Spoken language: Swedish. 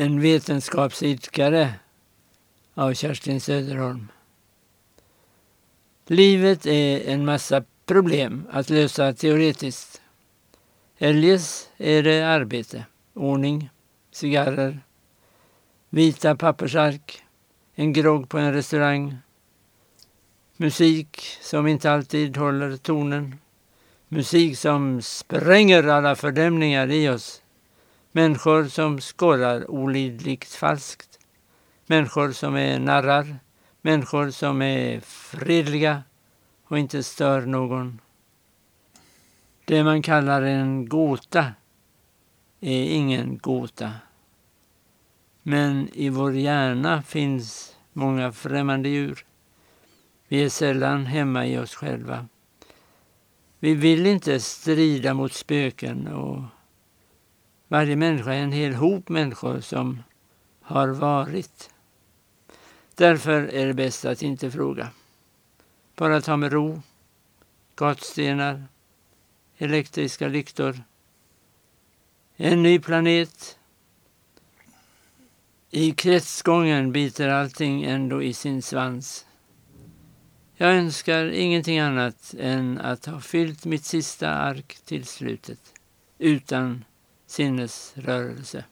En vetenskapsidkare av Kerstin Söderholm. Livet är en massa problem att lösa teoretiskt. Eljest är det arbete, ordning, cigarrer, vita pappersark, en grogg på en restaurang, musik som inte alltid håller tonen, musik som spränger alla fördämningar i oss, människor som skorrar olidligt falskt, människor som är narrar, människor som är fredliga och inte stör någon. Det man kallar en gåta är ingen gåta. Men i vår hjärna finns många främmande djur. Vi är sällan hemma i oss själva. Vi vill inte strida mot spöken och varje människa är en hel hop människor som har varit. Därför är det bäst att inte fråga. Bara ta med ro, gatstenar, elektriska lyktor, en ny planet. I kretsgången biter allting ändå i sin svans. Jag önskar ingenting annat än att ha fyllt mitt sista ark till slutet utan sinnesrörelse.